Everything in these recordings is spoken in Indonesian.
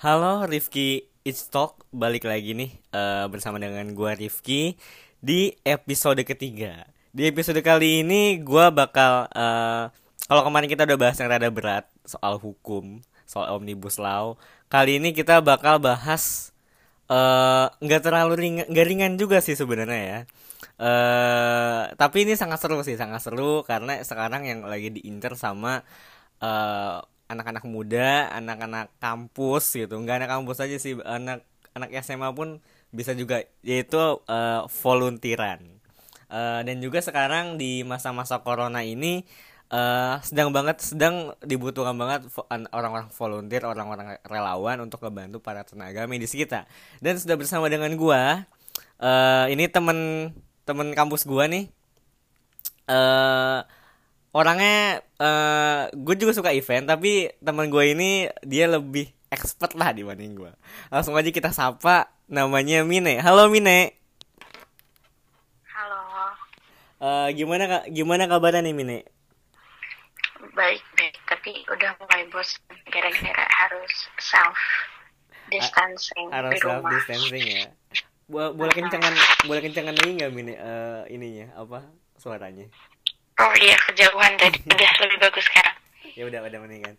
Halo Rifki It's Talk balik lagi nih uh, bersama dengan gua Rifki di episode ketiga. Di episode kali ini gua bakal uh, kalau kemarin kita udah bahas yang rada berat soal hukum, soal omnibus law. Kali ini kita bakal bahas eh, nggak uh, terlalu ringan, nggak ringan juga sih sebenarnya ya. Uh, tapi ini sangat seru sih, sangat seru karena sekarang yang lagi diinter sama uh, anak-anak muda, anak-anak kampus gitu. Enggak anak kampus aja sih, anak anak SMA pun bisa juga yaitu uh, volunteeran. Uh, dan juga sekarang di masa-masa corona ini uh, sedang banget sedang dibutuhkan banget orang-orang volunteer, orang-orang relawan untuk membantu para tenaga medis kita. Dan sudah bersama dengan gua uh, ini temen temen kampus gua nih. Uh, orangnya uh, gue juga suka event tapi teman gue ini dia lebih expert lah dibanding gue langsung aja kita sapa namanya Mine. Halo Mine. Halo. Uh, gimana gimana kabarnya nih Mine? Baik baik. Tapi udah mulai bos gara-gara harus self distancing harus di self distancing ya. Boleh kencangan boleh kencangan lagi nggak Mine? Uh, ininya apa suaranya Oh iya kejauhan tadi udah lebih bagus sekarang. Ya udah udah mendingan.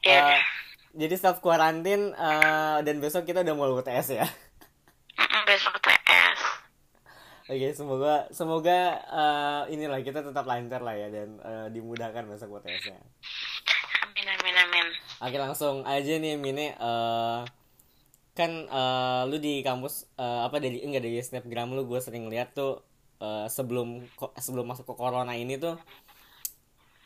Ya. Uh, jadi self kuarantin uh, dan besok kita udah mau UTS ya. Besok UTS. Oke, okay, semoga semoga uh, inilah kita tetap lancar lah ya dan uh, dimudahkan besok UTS-nya. Amin amin amin. Oke, langsung aja nih Mine uh, kan uh, lu di kampus uh, apa dari enggak dari snapgram lu gue sering lihat tuh uh, sebelum sebelum masuk ke corona ini tuh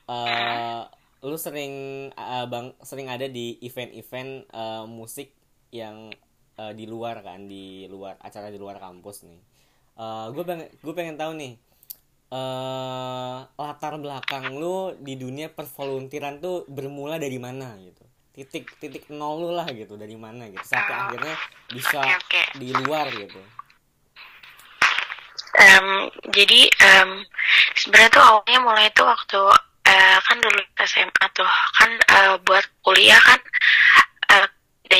uh, lu sering uh, bang sering ada di event-event uh, musik yang uh, di luar kan di luar acara di luar kampus nih. Uh, gue pengen gue pengen tahu nih uh, latar belakang lu di dunia pervoluntiran tuh bermula dari mana gitu. Titik titik nol lu lah gitu dari mana gitu sampai akhirnya bisa di luar gitu um, jadi um, sebenarnya tuh awalnya mulai itu waktu uh, kan dulu SMA tuh kan uh, buat kuliah kan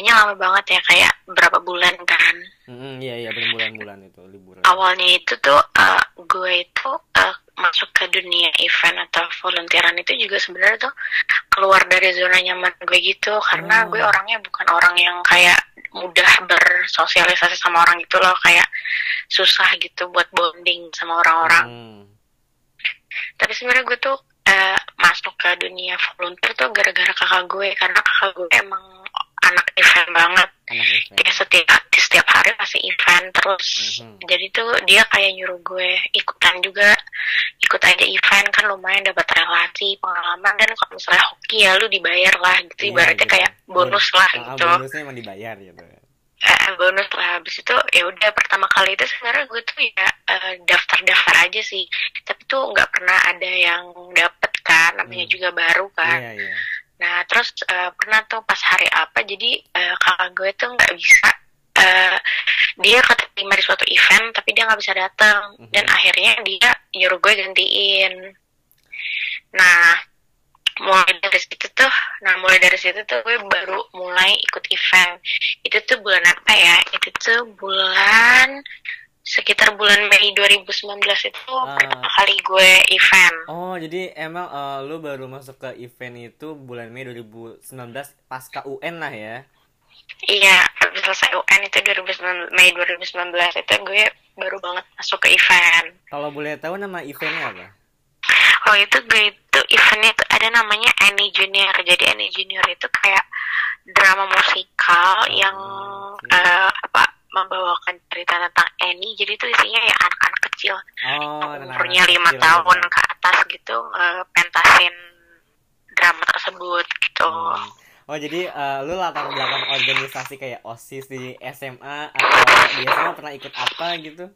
uh, lama banget ya kayak berapa bulan kan mm, iya iya berbulan-bulan itu liburan awalnya itu tuh uh, gue itu uh, masuk ke dunia event atau volunteeran itu juga sebenarnya tuh keluar dari zona nyaman gue gitu karena oh. gue orangnya bukan orang yang kayak mudah bersosialisasi sama orang itu loh kayak susah gitu buat bonding sama orang-orang. Hmm. Tapi sebenarnya gue tuh uh, masuk ke dunia volunteer tuh gara-gara kakak gue karena kakak gue emang anak event banget. Anak event. Dia setiap setiap hari pasti event terus. Hmm. Jadi tuh dia kayak nyuruh gue ikutan juga ikut aja event kan lumayan dapat relasi pengalaman dan kalau misalnya hoki ya lu dibayar lah gitu iya, ibaratnya gitu. kayak bonus lah ah, gitu. Bonusnya emang dibayar gitu uh, bonus lah habis itu ya udah pertama kali itu sebenarnya gue tuh ya uh, daftar-daftar aja sih tapi tuh nggak pernah ada yang dapet kan namanya hmm. juga baru kan yeah, yeah. Nah terus uh, pernah tuh pas hari apa jadi uh, kakak gue tuh nggak bisa uh, dia keterima di suatu event tapi dia nggak bisa datang -hmm. dan akhirnya dia nyuruh gue gantiin. Nah mulai dari situ tuh nah mulai dari situ tuh gue baru mulai ikut event. Itu tuh bulan apa ya? Itu tuh bulan sekitar bulan Mei 2019 itu uh, pertama kali gue event. Oh jadi emang uh, lu baru masuk ke event itu bulan Mei 2019 pasca UN lah ya? Iya habis selesai UN itu 2019, Mei 2019 itu gue baru banget masuk ke event. Kalau boleh tahu nama eventnya apa? Oh itu gue itu eventnya itu ada namanya Annie Junior. Jadi Annie Junior itu kayak drama musikal oh, yang uh, apa membawakan cerita tentang Annie jadi itu isinya ya anak-anak kecil oh, umurnya lima tahun ke atas gitu uh, pentasin drama tersebut gitu hmm. Oh jadi uh, lu latar belakang organisasi kayak osis di SMA atau di SMA pernah ikut apa gitu?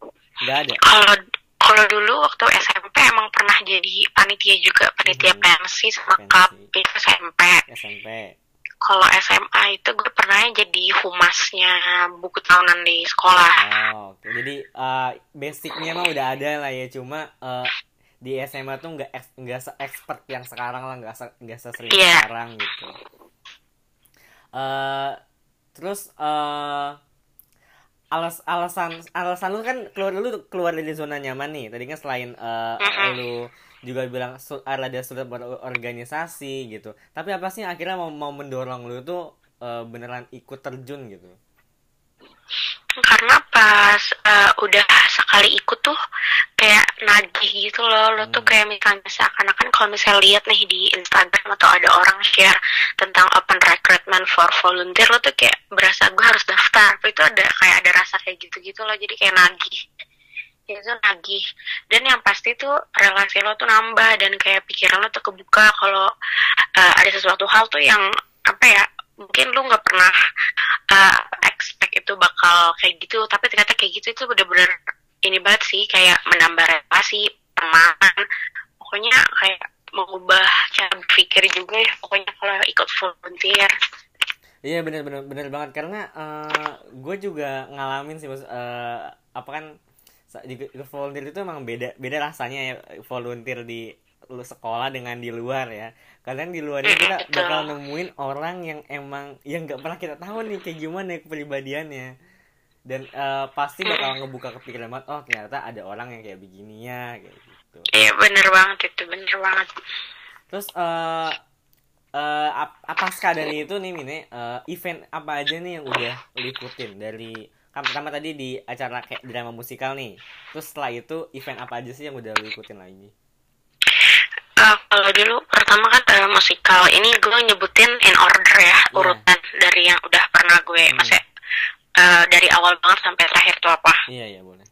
Gak ada. Kalau kalau dulu waktu SMP emang pernah jadi panitia juga panitia hmm. pensi sama itu SMP SMP kalau SMA itu gue pernah jadi humasnya buku tahunan di sekolah oh okay. jadi uh, basicnya mah udah ada lah ya cuma uh, di SMA tuh nggak nggak se expert yang sekarang lah nggak nggak sesering yeah. sekarang gitu uh, terus eh alas alasan alasan lu kan keluar lu keluar dari zona nyaman nih tadi kan selain eh, Mm-mm. lu juga bilang ada sulit berorganisasi gitu. Tapi apa sih yang akhirnya mau mau mendorong lu tuh eh, beneran ikut terjun gitu? Karena pas eh, udah sekali ikut tuh kayak nagih gitu loh. Lo tuh Hmm. kayak misalnya seakan-akan kalau misalnya lihat nih di Instagram atau ada orang share tentang open recruitment for volunteer lo tuh kayak berasa gue harus daftar. Tapi itu ada kayak ada rasa kayak gitu-gitu loh. Jadi kayak nagih itu nagih. Dan yang pasti tuh relasi lo tuh nambah dan kayak pikiran lo tuh kebuka kalau eh, ada sesuatu hal tuh yang apa ya mungkin lu nggak pernah eh, expect itu bakal kayak gitu. Tapi ternyata kayak gitu itu bener-bener ini banget sih kayak menambah relasi teman pokoknya kayak mengubah cara berpikir juga ya pokoknya kalau ikut volunteer. Iya bener bener bener banget. Karena eh gue juga ngalamin sih mas eh, apa kan ikut volunteer itu emang beda beda rasanya ya volunteer di lu sekolah dengan di luar ya. Kadang di luar itu kita Betul. bakal nemuin orang yang emang yang nggak pernah kita tahu nih kayak gimana ya kepribadiannya. Dan eh, pasti bakal ngebuka kepikiran banget oh ternyata ada orang yang kayak begini ya kayak gitu. Iya bener banget itu bener banget. Terus eh eh ap- apa pasca dari itu nih Mine, eh, event apa aja nih yang udah lu ikutin dari kan pertama tadi di acara kayak drama musikal nih. Terus setelah itu event apa aja sih yang udah lu ikutin lagi? Eh, kalau dulu pertama kan eh, musikal ini gue nyebutin in order ya Iya. urutan dari yang udah pernah gue Hmm. maksudnya eh, dari awal banget sampai terakhir tuh apa Iya iya boleh.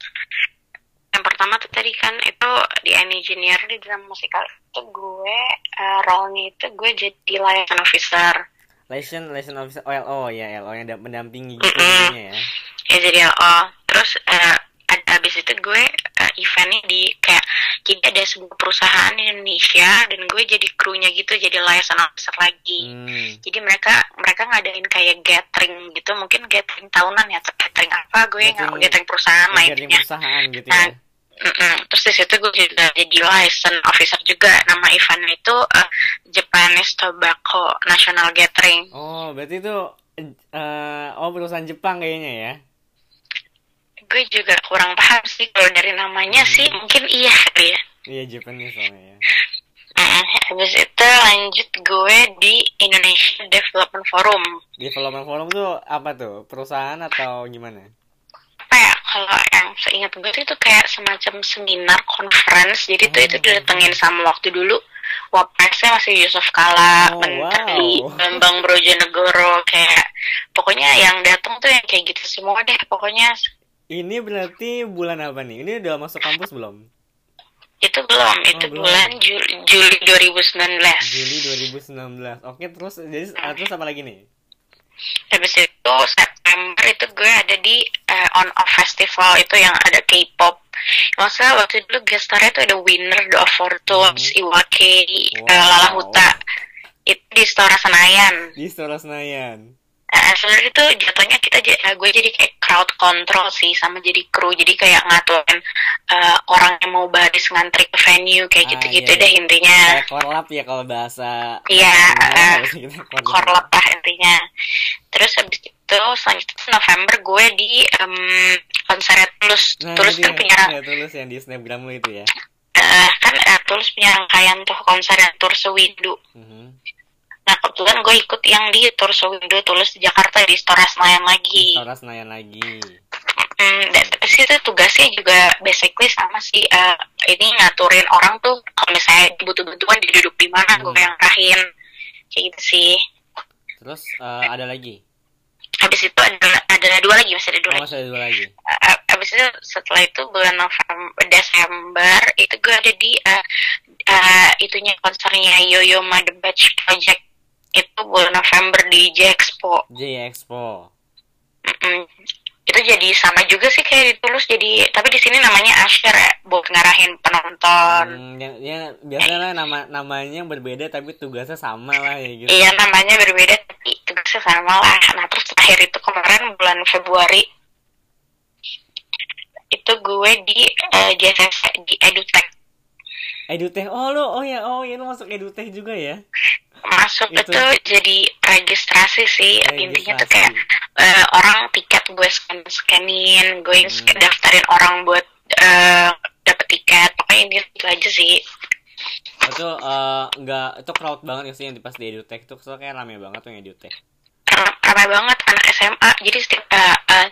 yang pertama tuh tadi kan itu di engineer di drama musikal itu gue uh, role-nya itu gue jadi liaison officer Liaison liaison officer OLO ya LO yang da- mendampingi gitu Mm-mm. jadinya ya. ya jadi LO terus eh, ada abis itu gue eh, eventnya di kayak jadi ada sebuah perusahaan di Indonesia dan gue jadi krunya gitu jadi liaison officer lagi Hmm. jadi mereka mereka ngadain kayak gathering gitu mungkin gathering tahunan ya gathering apa gue nggak Gathering- gathering perusahaan lah Gathering perusahaan gitu Nah, Mm-mm. Terus di situ gue juga jadi license officer juga. Nama eventnya itu eh, Japanese Tobacco National Gathering. Oh, berarti itu eh oh perusahaan Jepang kayaknya ya. Gue juga kurang paham sih kalau dari namanya Hmm. sih mungkin iya kali ya. Iya Japanese soalnya ya. Mm, habis itu lanjut gue di Indonesia Development Forum. Development Forum tuh apa tuh? Perusahaan atau gimana? Kalau yang seingat gue tuh itu kayak semacam seminar conference. Jadi tuh Oh. itu didatengin sama waktu dulu Wapresnya masih Yusuf Kala, Oh, Menteri wow. Bambang Brojonegoro kayak pokoknya yang datang tuh yang kayak gitu semua deh pokoknya Ini berarti bulan apa nih? Ini udah masuk kampus belum? itu belum itu Oh, belum. bulan Juli, Juli 2019 Juli 2019. Oke, terus jadi ah, terus apa lagi nih? Habis itu September itu gue ada di eh, on off festival itu yang ada K-pop Maksudnya waktu dulu gestarnya tuh ada Winner, The Fortunes, Mhm. Iwake, Wow. eh, Lala Huta itu di Stora Senayan Di Stora Senayan. Eh, sebenarnya itu jatuhnya kita eh, gue jadi kayak crowd control sih sama jadi kru jadi kayak ngaturin eh, orang yang mau baris ngantri ke venue kayak Ah, gitu-gitu iya. deh intinya Kayak korlap ya kalau bahasa Iya, eh, korlap lah intinya terus habis itu selanjutnya November gue di em, konser Tulus Nah, Tulus kan punya ya, tulus yang di snapgram lu itu ya. eh, kan eh, Tulus punya rangkaian tuh konser yang Tour Sewindu Mhm. Nah kebetulan gue ikut yang di Tour Sewindu Tulus di Jakarta di Stora Senayan lagi Stora Senayan lagi. Hmm, dan tapi sih itu tugasnya juga basically sama sih eh, ini ngaturin orang tuh kalau misalnya butuh bantuan dia duduk di mana gue Hmm. yang rahin kayak gitu sih Terus eh, ada lagi. habis itu ada ada dua lagi masih ada dua Oh, lagi masih ada dua lagi. Eh, habis itu setelah itu bulan November Desember itu gue ada di eh, eh, itunya konsernya Yoyo Ma The Batch Project itu bulan November di J Expo J Expo. Mm-mm. itu jadi sama juga sih kayak ditulus jadi tapi di sini namanya Asher ya buat ngarahin penonton Hmm, ya, ya biasanya lah nama namanya berbeda tapi tugasnya sama lah ya gitu. Iya namanya berbeda tapi tugasnya sama lah. Nah terus terakhir itu kemarin bulan Februari itu gue di eh, JSS di EduTech. Edutech. Oh lu, oh ya, oh ya lu masuk edutech juga ya. masuk Itu. itu, jadi registrasi sih intinya tuh Registrasi. kayak eh, orang tiket gue scan scanin gue Hmm. daftarin orang buat eh, dapet tiket pokoknya ini itu aja sih itu eh, nggak itu crowd banget sih yang di pas di edutech tuh soalnya kayak rame banget tuh yang edutech Ra- ramai banget anak SMA jadi setiap eh, eh,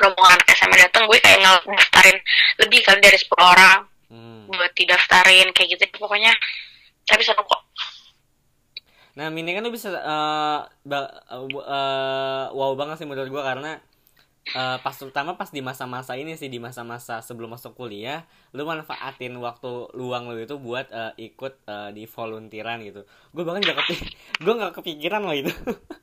rombongan anak SMA datang gue kayak ngedaftarin lebih kali dari 10 orang hmm. buat didaftarin kayak gitu pokoknya tapi seru kok Nah, mini kan lu bisa ba- eh, wow banget sih menurut gua karena eh, pas terutama pas di masa-masa ini sih di masa-masa sebelum masuk kuliah, lu manfaatin waktu luang lu itu buat eh, ikut eh, di volunteeran gitu. Gue bahkan gak kepi gue gak kepikiran loh itu.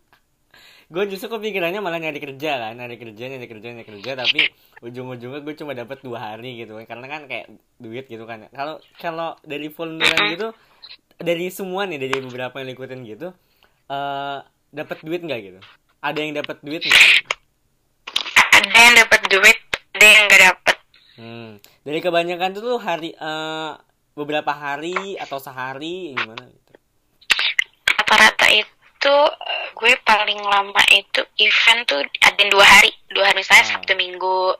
gue justru kepikirannya malah nyari kerja kan, nyari kerja, nyari kerja, nyari kerja, tapi ujung-ujungnya gue cuma dapat dua hari gitu kan, karena kan kayak duit gitu kan. Kalau kalau dari volunteeran gitu, dari semua nih dari beberapa yang ikutin gitu eh dapat duit nggak gitu? Ada yang dapat duit nggak? Ada yang dapat duit ada yang nggak dapat hmm. dari kebanyakan tuh tuh hari eh beberapa hari atau sehari gimana gitu? Rata-rata itu eh, gue paling lama itu event tuh ada dua hari. Dua hari misalnya Ah. sabtu minggu.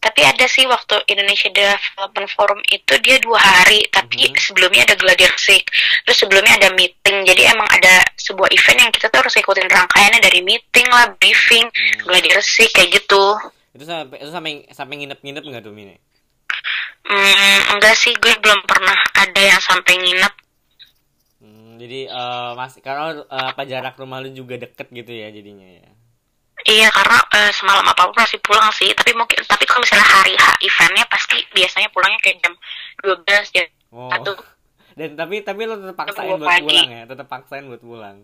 Tapi ada sih waktu Indonesia Development Forum itu dia dua hari tapi Mhm. sebelumnya ada gladier Sik terus sebelumnya ada meeting. Jadi emang ada sebuah event yang kita tuh harus ikutin rangkaiannya dari meeting lah briefing Hmm. gladier Sik kayak gitu. Itu sampai itu sampai sampai nginep-nginep nggak tuh mini hmm, enggak sih gue belum pernah ada yang sampai nginep. hmm, jadi eh masih karena eh, apa jarak rumah lu juga deket gitu ya jadinya ya? Iya karena eh, semalam apa pun pasti pulang sih. Tapi mungkin tapi kalau misalnya hari H eventnya pasti biasanya pulangnya kayak jam 12 jam oh. dan tapi tapi lu tetap paksain buat pagi. pulang ya? Tetap paksain buat pulang?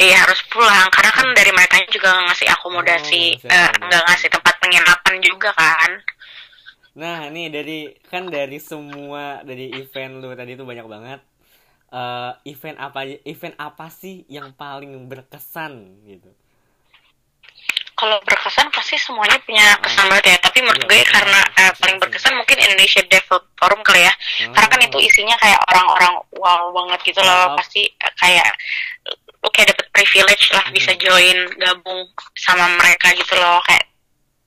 Iya harus pulang. Karena kan dari mereka juga ngasih akomodasi Oh, akomodasi. nggak ngasih tempat penginapan juga kan. Nah, nih dari kan dari semua dari event lu tadi itu banyak banget. Eh event apa event apa sih yang paling berkesan gitu? kalau berkesan pasti semuanya punya kesan banget ya. Tapi menurut Iya, gue karena eh, paling berkesan mungkin Indonesia Develop Forum kali ya. Karena kan itu isinya kayak orang-orang wow banget gitu loh. Pasti eh, kayak lu kayak dapet privilege lah bisa Mhm. join gabung sama mereka gitu loh. Kayak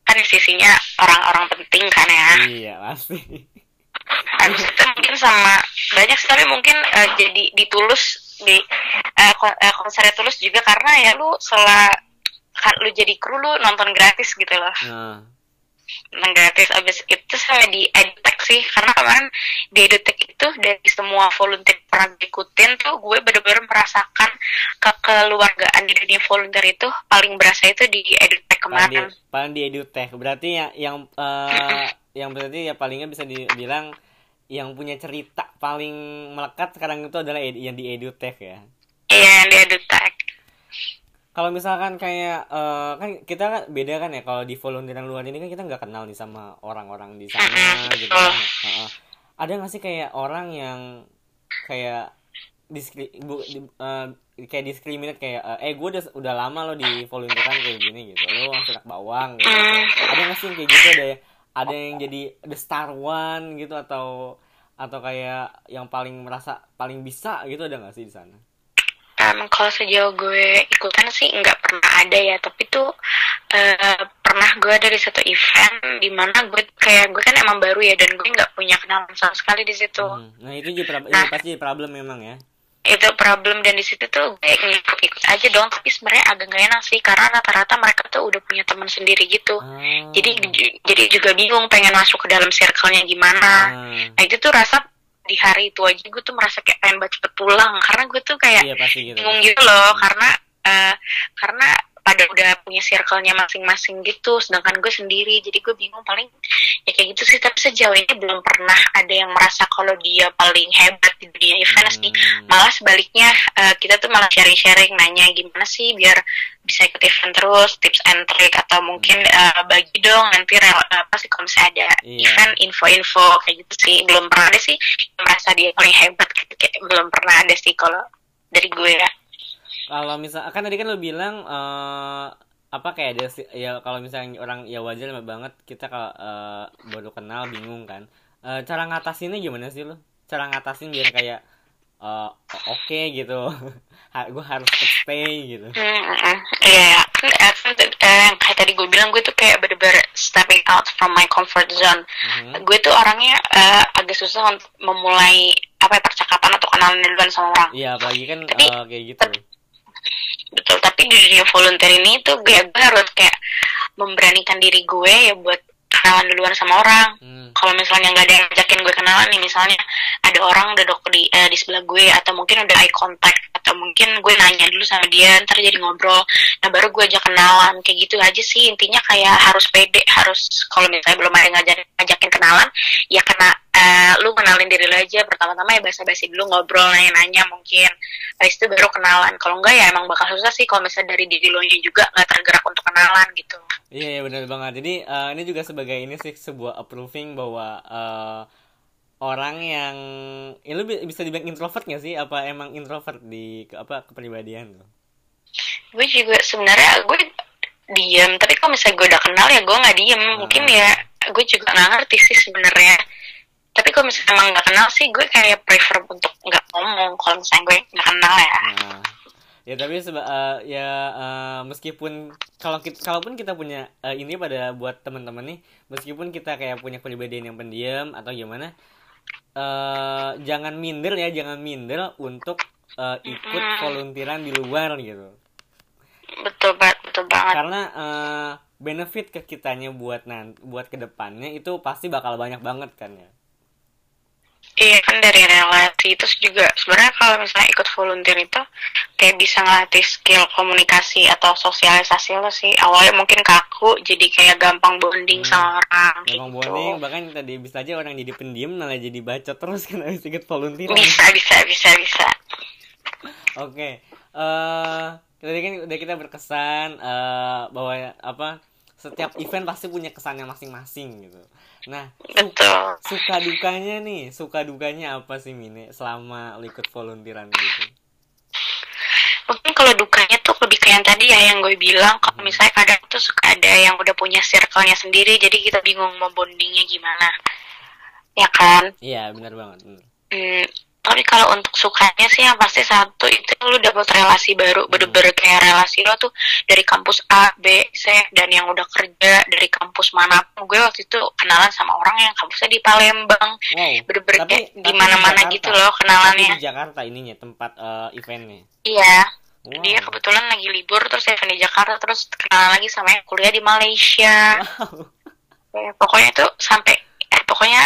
kan isinya orang-orang penting kan ya. Iya, pasti. Habis itu mungkin sama banyak sih tapi mungkin eh, jadi ditulus di eh, konsernya tulus juga karena ya lu setelah kan lu jadi kru lu nonton gratis gitu loh. Nah, nonton gratis abis itu sama di edutech sih karena kemarin di edutech itu dari semua volunteer yang pernah gue ikutin tuh gue bener-bener merasakan kekeluargaan di dunia volunteer itu paling berasa itu di edutech paling di, kemarin paling di edutech. Berarti ya yang eh yang berarti ya palingnya bisa dibilang yang punya cerita paling melekat sekarang itu adalah ed- yang di edutech ya. iya yang di edutech Kalau misalkan kayak eh, kan kita kan beda kan ya kalau di volunteeran luar ini kan kita nggak kenal nih sama orang-orang di sana gitu kan. Heeh. Ada nggak sih kayak orang yang kayak diskri bu, di, eh, kayak diskriminate kayak eh gue udah udah lama lo di volunteeran kayak gini gitu lo langsung bawang gitu. Mm. Ada nggak sih yang kayak gitu ada ada yang jadi the star one gitu atau atau kayak yang paling merasa paling bisa gitu ada nggak sih di sana? Em, kalau sejauh gue ikutan sih nggak pernah ada ya tapi tuh eh, pernah gue dari satu event di mana gue kayak gue kan emang baru ya dan gue nggak punya kenalan sama sekali di situ Hmm. Nah itu juga prob- Nah. pasti problem memang ya. Itu problem dan di situ tuh gue ngikut-ikut aja dong tapi sebenarnya agak gak enak sih karena rata-rata mereka tuh udah punya teman sendiri gitu Ah. jadi jadi juga bingung pengen masuk ke dalam circle-nya gimana Ah. nah itu tuh rasa di hari itu aja gue tuh merasa kayak pengen banget cepet pulang karena gue tuh kayak Iya gitu. bingung gitu loh karena eh, karena pada udah punya circle-nya masing-masing gitu sedangkan gue sendiri jadi gue bingung paling ya kayak gitu sih tapi sejauh ini belum pernah ada yang merasa kalau dia paling hebat di dunia event sih Hmm. malah sebaliknya eh, kita tuh malah sharing-sharing nanya gimana sih biar bisa ikut event terus tips and trick atau mungkin eh, bagi dong nanti rel apa sih kalau misalnya ada Iya. event info-info kayak gitu sih belum pernah ada sih merasa dia paling hebat gitu kayak belum pernah ada sih kalau dari gue ya Kalau misal kan tadi kan lo bilang eh apa kayak ada si- ya kalau misalnya orang ya wajar banget kita kalau eh, baru kenal bingung kan. Eh, cara ngatasinnya gimana sih lo? Cara ngatasin biar kayak uh, oke gitu gue harus stay gitu Hmm, mm, iya kan, eh, kan eh, yang kayak tadi gue bilang gue tuh kayak bener-bener stepping out from my comfort zone. Mhm. Gue tuh orangnya eh, agak susah untuk memulai apa ya, percakapan atau kenalan duluan sama orang. iya apalagi kan Tapi- uh, kayak gitu Betul, tapi di dunia volunteer ini tuh gue, gue harus kayak memberanikan diri gue ya buat kenalan duluan sama orang. hmm. Kalau misalnya nggak ada yang ngajakin gue kenalan nih, misalnya ada orang duduk di eh, di sebelah gue atau mungkin udah eye contact atau mungkin gue nanya dulu sama dia, ntar jadi ngobrol. Nah baru gue ajak kenalan kayak gitu aja sih. Intinya kayak harus pede, harus kalau misalnya belum ada yang ngajakin, kenalan, ya kena eh, lu kenalin diri lu aja. Pertama-tama ya basa-basi dulu ngobrol nanya-nanya mungkin. Habis itu baru kenalan. Kalau enggak ya emang bakal susah sih kalau misalnya dari diri lo juga nggak tergerak untuk kenalan gitu. Iya, iya benar banget. Jadi eh, ini juga sebagai ini sih sebuah approving bahwa eh, orang yang ya lu bi- bisa dibilang introvert nggak sih? Apa emang introvert di ke, apa kepribadian lo? gue juga sebenarnya gue diem. Tapi kalau misalnya gue udah kenal ya gue nggak diem. Mungkin ya gue juga nggak ngerti sih sebenarnya. Tapi kalau misalnya emang nggak kenal sih gue kayak prefer untuk nggak ngomong kalau misalnya gue nggak kenal ya. Nah, ya tapi seba, eh, ya eh, meskipun kalau kita kalaupun kita punya eh, ini pada buat teman-teman nih, meskipun kita kayak punya kepribadian yang pendiam atau gimana, eh jangan minder ya, jangan minder untuk eh, ikut Mm-mm. volunteeran di luar gitu. betul banget betul banget karena eh, benefit ke kitanya buat nanti buat ke depannya itu pasti bakal banyak banget kan ya iya kan dari relasi. Terus juga sebenarnya kalau misalnya ikut volunteer itu kayak bisa ngelatih skill komunikasi atau sosialisasi lo sih. Awalnya mungkin kaku jadi kayak gampang bonding Hmm. sama orang Emang gitu. bonding bahkan tadi bisa aja orang jadi pendiam malah jadi bacot terus kan habis ikut volunteer. Bisa bisa bisa bisa. Oke, eh tadi kan udah kita berkesan eh, bahwa apa setiap event pasti punya kesannya masing-masing gitu. Nah, betul suka dukanya nih, suka dukanya apa sih Mine selama ikut volunteeran gitu? mungkin kalau dukanya tuh lebih kayak yang tadi ya yang gue bilang kalau Hmm. misalnya kadang tuh suka ada yang udah punya circle-nya sendiri jadi kita bingung mau bondingnya gimana ya kan Iya, benar banget. hmm, tapi kalau untuk sukanya sih yang pasti satu itu lu dapet relasi baru bener-bener kayak relasi lo tuh dari kampus A, B, C dan yang udah kerja dari kampus mana pun gue waktu itu kenalan sama orang yang kampusnya di Palembang bener-bener Tapi- kayak tapi di mana-mana gitu loh Tapi kenalannya di Jakarta ininya tempat eh, eventnya. iya Wow. dia kebetulan lagi libur terus event di Jakarta terus kenalan lagi sama yang kuliah di Malaysia Wow. Ya, pokoknya itu sampai eh, pokoknya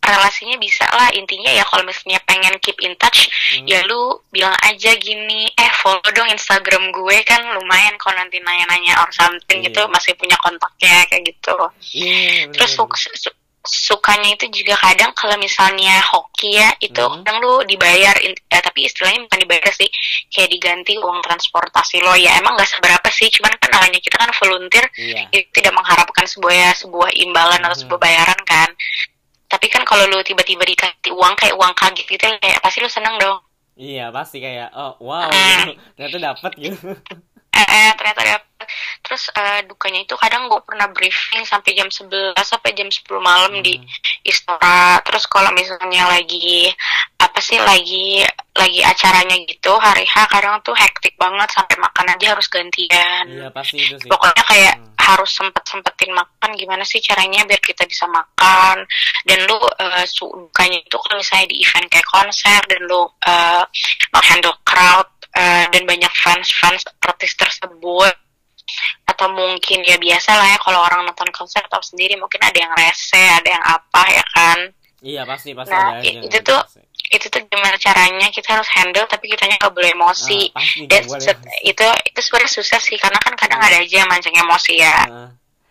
relasinya bisa lah intinya ya kalau misalnya pengen keep in touch Hmm. ya lu bilang aja gini eh follow dong Instagram gue kan lumayan kalau nanti nanya-nanya or something Iya. gitu masih punya kontaknya kayak gitu Iya, benar, terus su- su- sukanya itu juga kadang kalau misalnya hoki ya itu Hmm. kadang lu dibayar eh, tapi istilahnya bukan dibayar sih kayak diganti uang transportasi lo ya emang nggak seberapa sih cuman kan namanya kita kan volunteer Iya. itu tidak mengharapkan sebuah sebuah imbalan atau Mhm. sebuah bayaran kan tapi kan kalau lu tiba-tiba dikasih uang kayak uang kaget gitu kayak pasti lu seneng dong Iya, pasti kayak oh wow gitu. Ternyata dapat gitu. eh, eh ternyata dapet terus eh, dukanya itu kadang gue pernah briefing sampai jam 11 sampai jam 10 malam di Hmm. Istora terus kalau misalnya lagi apa sih lagi lagi acaranya gitu hari H kadang tuh hektik banget sampai makan aja harus gantian Iya, pasti itu sih. pokoknya kayak Hmm. harus sempet sempetin makan gimana sih caranya biar kita bisa makan dan lu eh, sukanya itu kalau misalnya di event kayak konser dan lu eh, menghandle crowd eh, dan banyak fans fans artis tersebut atau mungkin ya biasa lah ya kalau orang nonton konser atau sendiri mungkin ada yang rese ada yang apa ya kan Iya, pasti pasti Nah, ada itu tuh pasti. itu tuh gimana caranya kita harus handle tapi kitanya nggak boleh emosi Ah, pasti dan boleh. itu itu sebenarnya susah sih karena kan kadang ada aja yang mancing emosi ya Nah,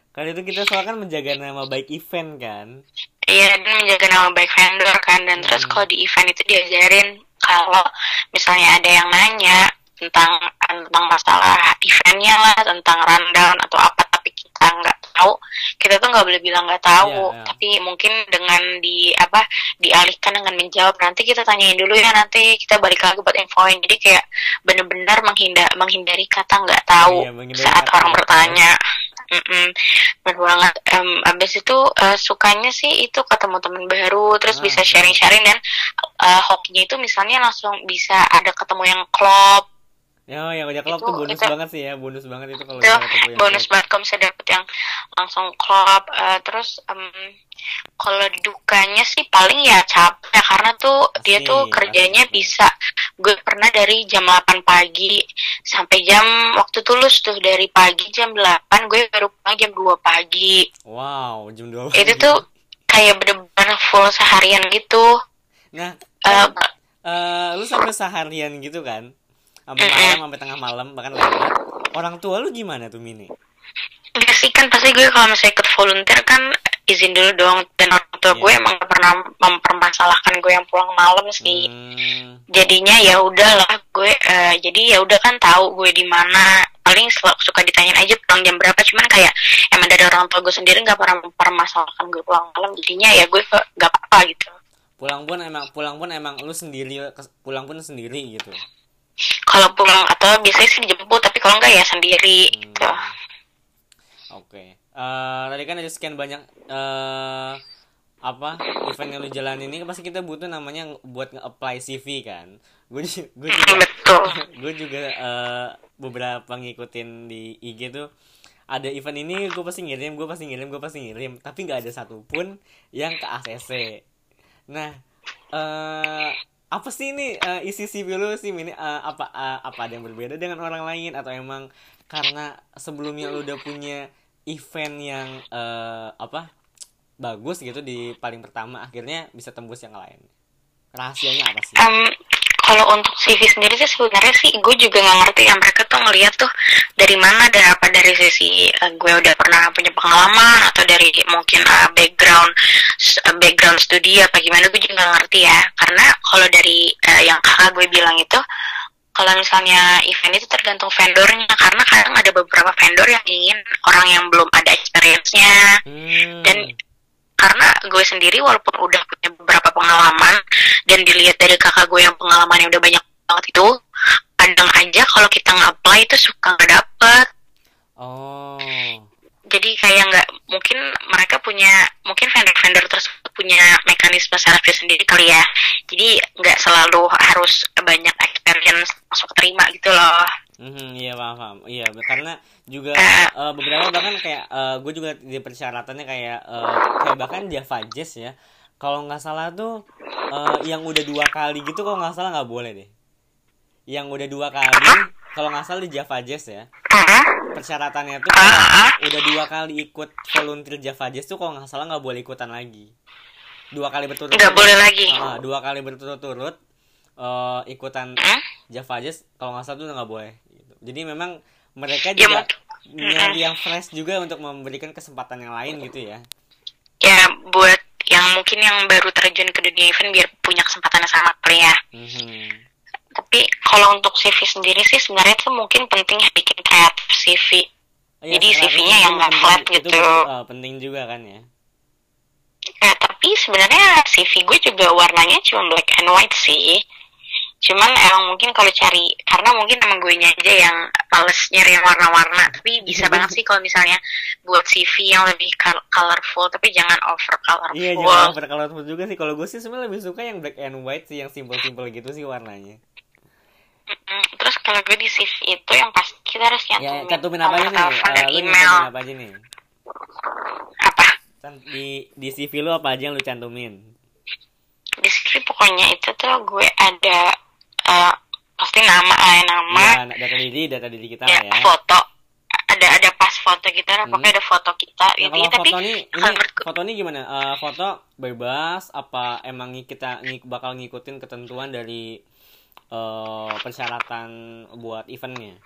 kan itu kita soal kan menjaga nama baik event kan. Iya, dan menjaga nama baik vendor kan. Dan terus Hmm. kalau di event itu diajarin kalau misalnya ada yang nanya tentang tentang masalah eventnya lah, tentang rundown atau apa, tapi kita nggak tahu, kita tuh nggak boleh bilang nggak tahu. Iya, iya. Tapi mungkin dengan di apa dialihkan dengan menjawab nanti kita tanyain dulu ya nanti kita balik lagi buat infoin. Jadi kayak bener-bener menghindar menghindari kata nggak tahu Iya, menghindari saat orang nggak Mm-mm. Bener banget. Em, abis itu eh, sukanya sih itu ketemu teman baru, terus Ah, bisa iya. sharing-sharing dan uh, hokinya itu misalnya langsung bisa ada ketemu yang klop Oh yang udah Itu- tuh bonus itu- banget sih ya, bonus banget itu kalau itu yang bonus banget kalau misalnya dapet yang langsung klop Eh, terus em, kalau dukanya sih paling ya capek karena tuh dia Pasti, tuh kerjanya capek. bisa gue pernah dari jam 8 pagi sampai jam waktu tulus tuh dari pagi jam 8 gue baru pulang jam 2 pagi Wow, jam 2 itu tuh kayak bener-bener full seharian gitu Nah, Eh, eh lu sampai seharian gitu kan? Sampai malam, sampai tengah malam, bahkan lewat. Orang tua lu gimana tuh, Mini? Sih kan pasti gue kalau misalnya ikut volunteer kan izin dulu dong dan orang tua Iya. gue emang gak pernah mempermasalahkan gue yang pulang malam sih Hmm, jadinya ya udahlah gue eh, jadi ya udah kan tahu gue di mana paling suka ditanyain aja pulang jam berapa cuman kayak emang dari orang tua gue sendiri nggak pernah mempermasalahkan gue pulang malam jadinya ya gue nggak apa-apa gitu pulang pun emang pulang pun emang lu sendiri pulang pun sendiri gitu. Kalau pulang atau biasanya sih dijemput tapi kalau enggak ya sendiri Hmm. gitu Oke. Eh, tadi kan ada sekian banyak eh apa event yang lu jalan ini pasti kita butuh namanya buat nge-apply CV kan. Gue gue juga betul gue juga eh, beberapa ngikutin di IG tuh ada event ini gue pasti ngirim gue pasti ngirim gue pasti ngirim tapi nggak ada satupun yang ke ACC nah eh apa sih ini eh, isi CV lu sih ini eh, apa eh, apa ada yang berbeda dengan orang lain? Atau emang karena sebelumnya lu udah punya event yang eh, apa bagus gitu di paling pertama akhirnya bisa tembus yang lain? Rahasianya apa sih? Em, kalau untuk CV sendiri sih sebenarnya sih gue juga nggak ngerti ya mereka tuh ngeliat tuh dari mana dan apa dari sisi eh, gue udah pernah punya pengalaman atau dari mungkin eh, background eh, background studi apa gimana gue juga nggak ngerti ya. Karena kalau dari eh, yang kakak gue bilang itu kalau misalnya event itu tergantung vendornya. Karena kadang ada beberapa vendor yang ingin orang yang belum ada experience-nya. Hmm. dan karena gue sendiri walaupun udah punya beberapa pengalaman dan dilihat dari kakak gue yang pengalamannya udah banyak banget itu kadang aja kalau kita nge-apply itu suka nggak dapet. Oh. Jadi kayak nggak mungkin mereka punya mungkin vendor-vendor tersebut punya mekanisme seleksi sendiri kali ya. Jadi nggak selalu harus banyak experience masuk terima gitu loh Mhm, iya paham, paham. Iya, karena juga eh, beberapa bahkan kayak eh, gue juga di persyaratannya kayak eh, kayak bahkan Java Jazz ya. Kalau nggak salah tuh eh, yang udah dua kali gitu kalau nggak salah nggak boleh deh. Yang udah dua kali kalau nggak salah di Java Jazz ya. Persyaratannya tuh udah dua kali ikut volunteer Java Jazz tuh kalau nggak salah nggak boleh ikutan lagi. Dua kali berturut-turut. nggak boleh lagi Ah, dua kali berturut-turut eh, ikutan. Java Jazz kalau nggak salah tuh nggak boleh. Jadi memang mereka Ya, juga mungkin- nyari yang fresh juga untuk memberikan kesempatan yang lain gitu ya. ya buat yang mungkin yang baru terjun ke dunia event biar punya kesempatan yang sama kali ya Mhm. Tapi kalau untuk CV sendiri sih sebenarnya tuh mungkin penting bikin kreatif CV. Oh, iya, Jadi CV-nya itu yang nggak flat itu gitu. eh, penting juga kan ya. Eh, tapi sebenarnya CV gue juga warnanya cuma black and white sih. Cuman emang mungkin kalau cari karena mungkin emang gue aja yang males nyari yang warna-warna. Tapi bisa banget sih kalau misalnya buat CV yang lebih col- colorful tapi jangan over colorful. Iya, jangan over colorful juga sih. Kalau gue sih sebenarnya lebih suka yang black and white sih, yang simple-simple gitu sih warnanya. Terus kalau gue di CV itu yang pasti kita harus Ya, nyantumin cantumin apa aja nih? telepon dan lu email. apa aja nih? Apa? Can- Di di CV lu apa aja yang lu cantumin? di sini pokoknya itu tuh gue ada eh, pasti nama eh, nama Iya, data diri, data diri kita ya, ya. foto ada ada pas foto kita Hmm. pokoknya ada foto kita Nah, gitu kalau tapi foto ini kalau gue- foto ini gimana? Eh, foto bebas apa emang ng- kita ng- bakal ngikutin ketentuan dari eh, persyaratan buat eventnya?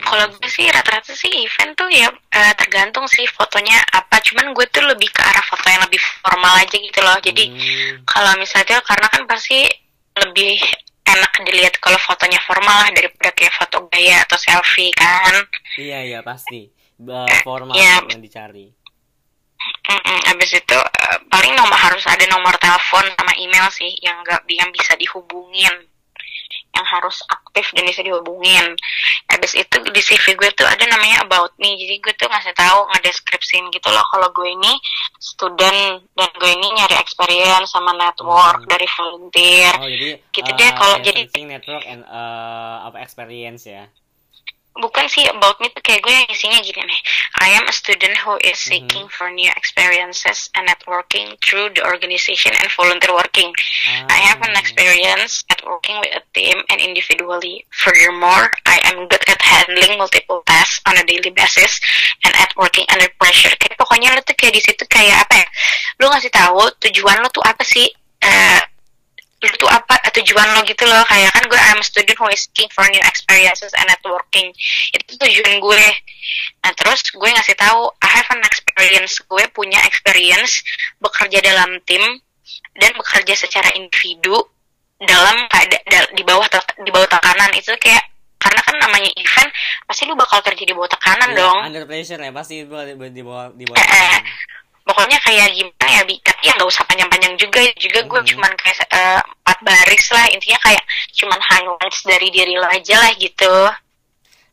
Kalau gue sih rata-rata sih event tuh ya eh, tergantung sih fotonya apa cuman gue tuh lebih ke arah foto yang lebih formal aja gitu loh jadi Hmm, kalau misalnya karena kan pasti lebih enak dilihat kalau fotonya formal lah daripada kayak foto gaya atau selfie kan iya iya pasti. Eh, formal Iya. yang dicari. Mm-mm, abis itu eh, paling nomor harus ada nomor telepon sama email sih yang nggak yang bisa dihubungin yang harus aktif dan bisa dihubungin habis itu di CV gue tuh ada namanya about me jadi gue tuh ngasih tahu ngedeskripsiin gitu loh kalau gue ini student dan gue ini nyari experience sama network Hmm. dari volunteer Oh jadi Gitu eh, deh, kalau jadi- network and eh, apa experience ya. Bukan sih about me tuh kayak gue yang isinya gini nih I am a student who is seeking for new experiences and networking through the organization and volunteer working I have an Ah. experience at working with a team and individually. Furthermore, I am good at handling multiple tasks on a daily basis and at working under pressure. Kayak pokoknya lo tuh kayak di situ kayak apa ya? Lo ngasih tahu tujuan lo tuh apa sih? Eh, lo tuh apa tujuan lo gitu loh? Kayak kan gue I'm a student who is seeking for new experiences and networking. Itu tujuan gue. Nah terus gue ngasih tahu I have an experience. Gue punya experience bekerja dalam tim dan bekerja secara individu dalam keada- da- di bawah di bawah tekanan. Itu kayak karena kan namanya event pasti lu bakal kerja di bawah tekanan Iya, dong. Under pressure ya pasti di bawah di bawah di bawah. Eh, eh. Pokoknya kayak gimana ya bi? Tapi ya nggak usah panjang-panjang juga juga gue Mhm. cuman kayak eh, empat baris lah. Intinya kayak cuman highlights dari diri lo aja lah gitu.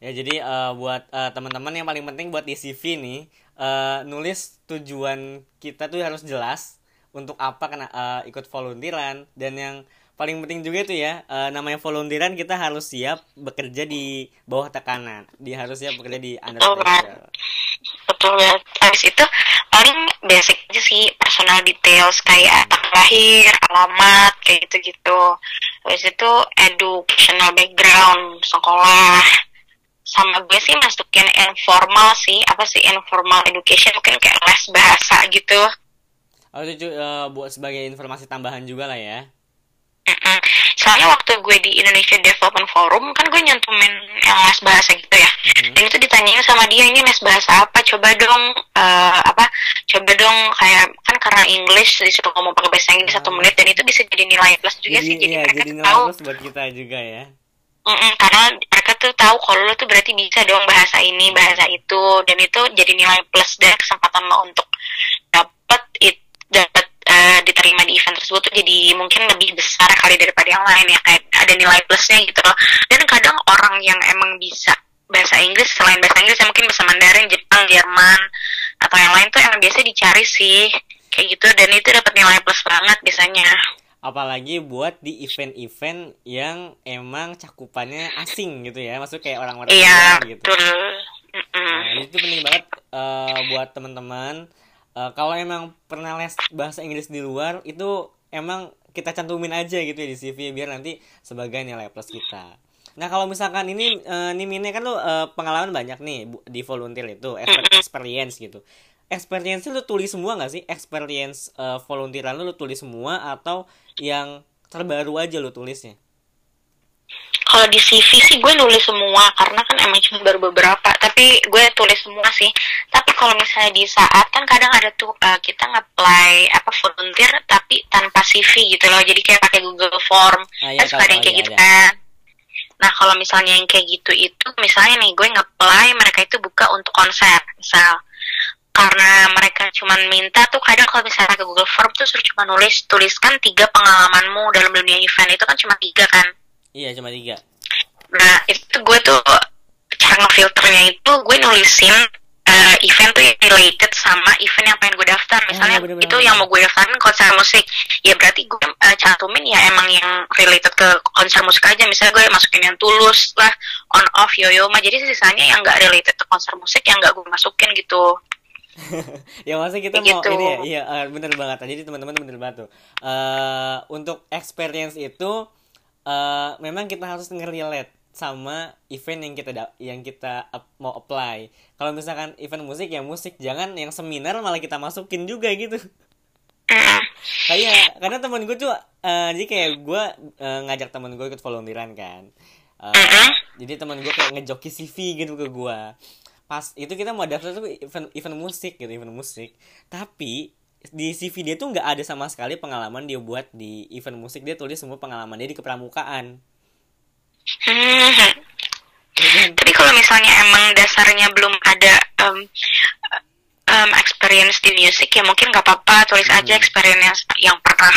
Ya jadi eh, buat eh, teman-teman yang paling penting buat di CV nih eh, nulis tujuan kita tuh harus jelas untuk apa kena eh, ikut volunteeran. Dan yang paling penting juga itu ya eh, namanya volunteeran kita harus siap bekerja di bawah tekanan. Dia harus siap bekerja di under Betul pressure. Betul banget habis itu paling basic aja sih personal details kayak tanggal lahir alamat kayak gitu gitu habis itu educational background sekolah. Sama gue sih masukin informal sih apa sih informal education mungkin kayak les bahasa gitu. Oh itu eh, buat sebagai informasi tambahan juga lah ya Mm-mm. Soalnya waktu gue di Indonesia Development Forum kan gue nyantumin yang les bahasa gitu ya. Mhm. Dan itu ditanyain sama dia ini les bahasa apa? Coba dong eh, apa? Coba dong kayak kan karena English disuruh ngomong pakai bahasa Inggris satu Ah. menit dan itu bisa jadi nilai plus juga jadi sih. Jadi iya mereka jadi nilai tahu plus buat kita juga ya Mm-mm, karena mereka tuh tahu kalau lo tuh berarti bisa dong bahasa ini, bahasa itu, dan itu jadi nilai plus dan kesempatan lo untuk dapat it dapat eh, diterima di event tersebut tuh jadi mungkin lebih besar kali daripada yang lain ya kayak ada nilai plusnya gitu loh. Dan kadang orang yang emang bisa bahasa Inggris selain bahasa Inggris ya mungkin bahasa Mandarin, Jepang, Jerman atau yang lain tuh emang biasa dicari sih kayak gitu dan itu dapat nilai plus banget biasanya. apalagi buat di event-event yang emang cakupannya asing gitu ya maksud kayak orang-orang Iya, gitu betul. Nah, itu penting banget eh, buat teman-teman. Eh, kalau emang pernah les bahasa Inggris di luar, itu emang kita cantumin aja gitu ya di CV biar nanti sebagai nilai plus kita. Nah kalau misalkan ini eh, nih Mine kan lo eh, pengalaman banyak nih di volunteer itu exper- experience gitu. Experience lu tulis semua nggak sih? Experience eh, volunteeran lu, lu tulis semua atau yang terbaru aja lu tulisnya? Kalau di CV sih gue nulis semua karena kan emang cuma baru beberapa, tapi gue tulis semua sih. Tapi kalau misalnya di saat kan kadang ada tuh uh, kita nge-apply apa volunteer tapi tanpa CV gitu loh. Jadi kayak pakai Google Form. Ah, iya, kan suka ada yang kayak iya, gitu ada. kan. Nah, kalau misalnya yang kayak gitu itu misalnya nih gue nge-apply mereka itu buka untuk konser, misal karena mereka cuman minta tuh kadang kalau misalnya ke Google Form tuh suruh cuma nulis tuliskan tiga pengalamanmu dalam dunia event itu kan cuma tiga kan Iya cuma tiga. Nah itu gue tuh cara ngefilternya itu gue nulisin eh, event tuh yang related sama event yang pengen gue daftar. Misalnya Ah, bener-bener. itu yang mau gue daftarin konser musik, ya berarti gue eh, cantumin ya emang yang related ke konser musik aja. Misalnya gue masukin yang tulus lah, on off yoyoma. Jadi sisanya yang nggak related ke konser musik yang nggak gue masukin gitu. ya maksudnya kita mau gitu. ini ya iya eh, bener banget jadi teman-teman bener banget tuh Eh, untuk experience itu eh memang kita harus nge-relate sama event yang kita yang kita ap- mau apply. Kalau misalkan event musik ya musik. Jangan yang seminar malah kita masukin juga gitu. Kayak karena temen gue tuh eh, jadi kayak gue eh, ngajak temen gue ikut volunteeran kan. Mm-mm. jadi temen gue kayak ngejoki CV gitu ke gue pas itu kita mau daftar tuh event event musik gitu event musik. Tapi di CV dia tuh nggak ada sama sekali pengalaman dia buat di event musik dia tulis semua pengalaman dia di kepramukaan Hmm. Tapi kalau misalnya emang dasarnya belum ada um, um, experience di musik ya mungkin nggak apa-apa tulis Hmm. aja experience yang pernah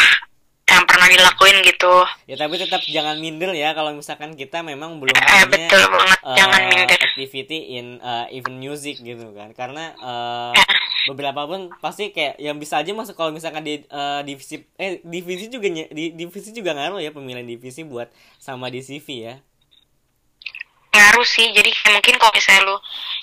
yang pernah pernah dilakuin gitu ya tapi tetap jangan minder ya kalau misalkan kita memang belum eh punya betul banget uh, jangan minder activity in uh, even music gitu kan karena uh, Eh. Beberapa pun pasti kayak yang bisa aja masuk kalau misalkan di uh, divisi eh divisi juga di divisi juga ngaruh ya pemilihan divisi buat sama di CV ya. Ngaruh sih jadi kayak mungkin kalau misalnya lu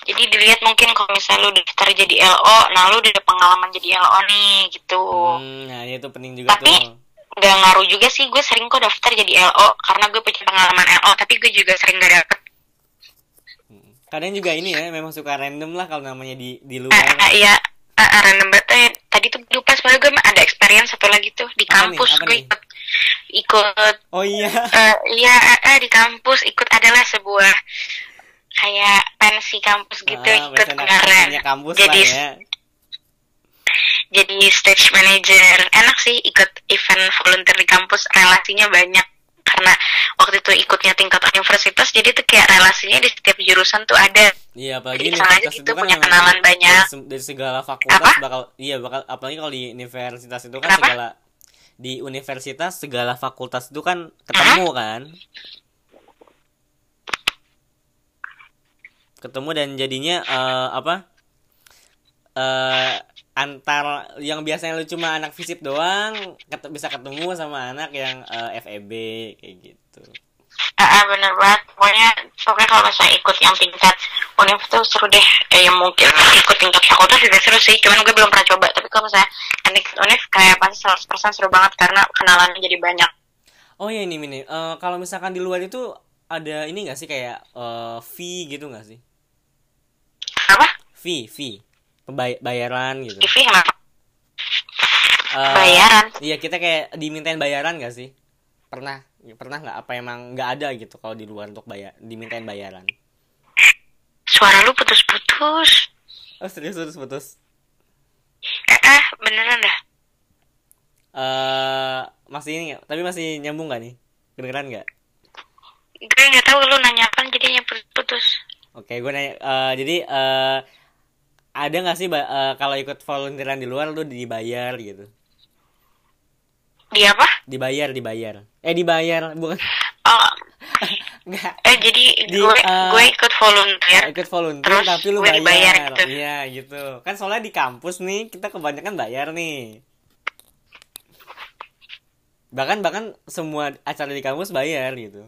jadi dilihat mungkin kalau misalnya lu daftar jadi LO nah lu udah ada pengalaman jadi LO nih gitu. Hmm, nah itu penting juga Tapi- tuh. nggak ngaruh juga sih gue sering kok daftar jadi LO karena gue punya pengalaman LO tapi gue juga sering gak dapet. Hmm. kadang juga ini ya memang suka random lah kalau namanya di di luar. Eh, iya eh, random banget. Eh. tadi tuh lupa sebenarnya gue ada experience satu lagi tuh di Apa nih? kampus Apa gue ikut ikut oh iya. eh, iya eh, di kampus ikut adalah sebuah kayak pensi kampus gitu Ah, ikut kemarin. kampus jadi lah ya. Jadi stage manager. Enak sih ikut event volunteer di kampus. Relasinya banyak karena waktu itu ikutnya tingkat universitas jadi tuh kayak relasinya di setiap jurusan tuh ada Iya apalagi Jadi aja universitas gitu, itu kan punya kenalan banyak. dari, se- dari segala fakultas Apa? bakal iya bakal apalagi kalau di universitas itu kan Kenapa? segala di universitas segala fakultas itu kan ketemu kan ketemu dan jadinya eh, apa eh antar yang biasanya lu cuma anak fisip doang ket- bisa ketemu sama anak yang eh, FEB kayak gitu. Ah, ah, bener banget. Pokoknya pokoknya kalau misalnya ikut yang tingkat univ tuh seru deh. Eh yang mungkin ikut tingkat fakultas juga seru sih. Cuman gue belum pernah coba. Tapi kalau misalnya tingkat univ kayak pasti 100% seru banget karena kenalannya jadi banyak. Oh iya ini ini. Eh, kalau misalkan di luar itu ada ini gak sih kayak eh, fee gitu gak sih? apa? Fee, fee. Pembay- bayaran gitu. TV kenapa Eh, bayaran Iya, kita kayak dimintain bayaran gak sih? Pernah pernah nggak apa emang nggak ada gitu kalau di luar untuk bayar dimintain bayaran? suara lu putus-putus Oh serius putus putus. eh, eh beneran dah Eh masih ini? Tapi masih nyambung gak nih? Kedengeran nggak? gue nggak tahu lu nanya apa jadinya putus-putus Oke, gue nanya. eh, jadi eh ada nggak sih eh, kalau ikut volunteeran di luar lu dibayar gitu? dia apa Dibayar, dibayar. Eh dibayar, bukan? oh Nggak. eh jadi Di, gue eh, gue ikut volunteer ikut volunteer Terus tapi lu gue bayar. dibayar gitu. Iya gitu. Kan soalnya di kampus nih kita kebanyakan bayar nih. Bahkan bahkan semua acara di kampus bayar gitu.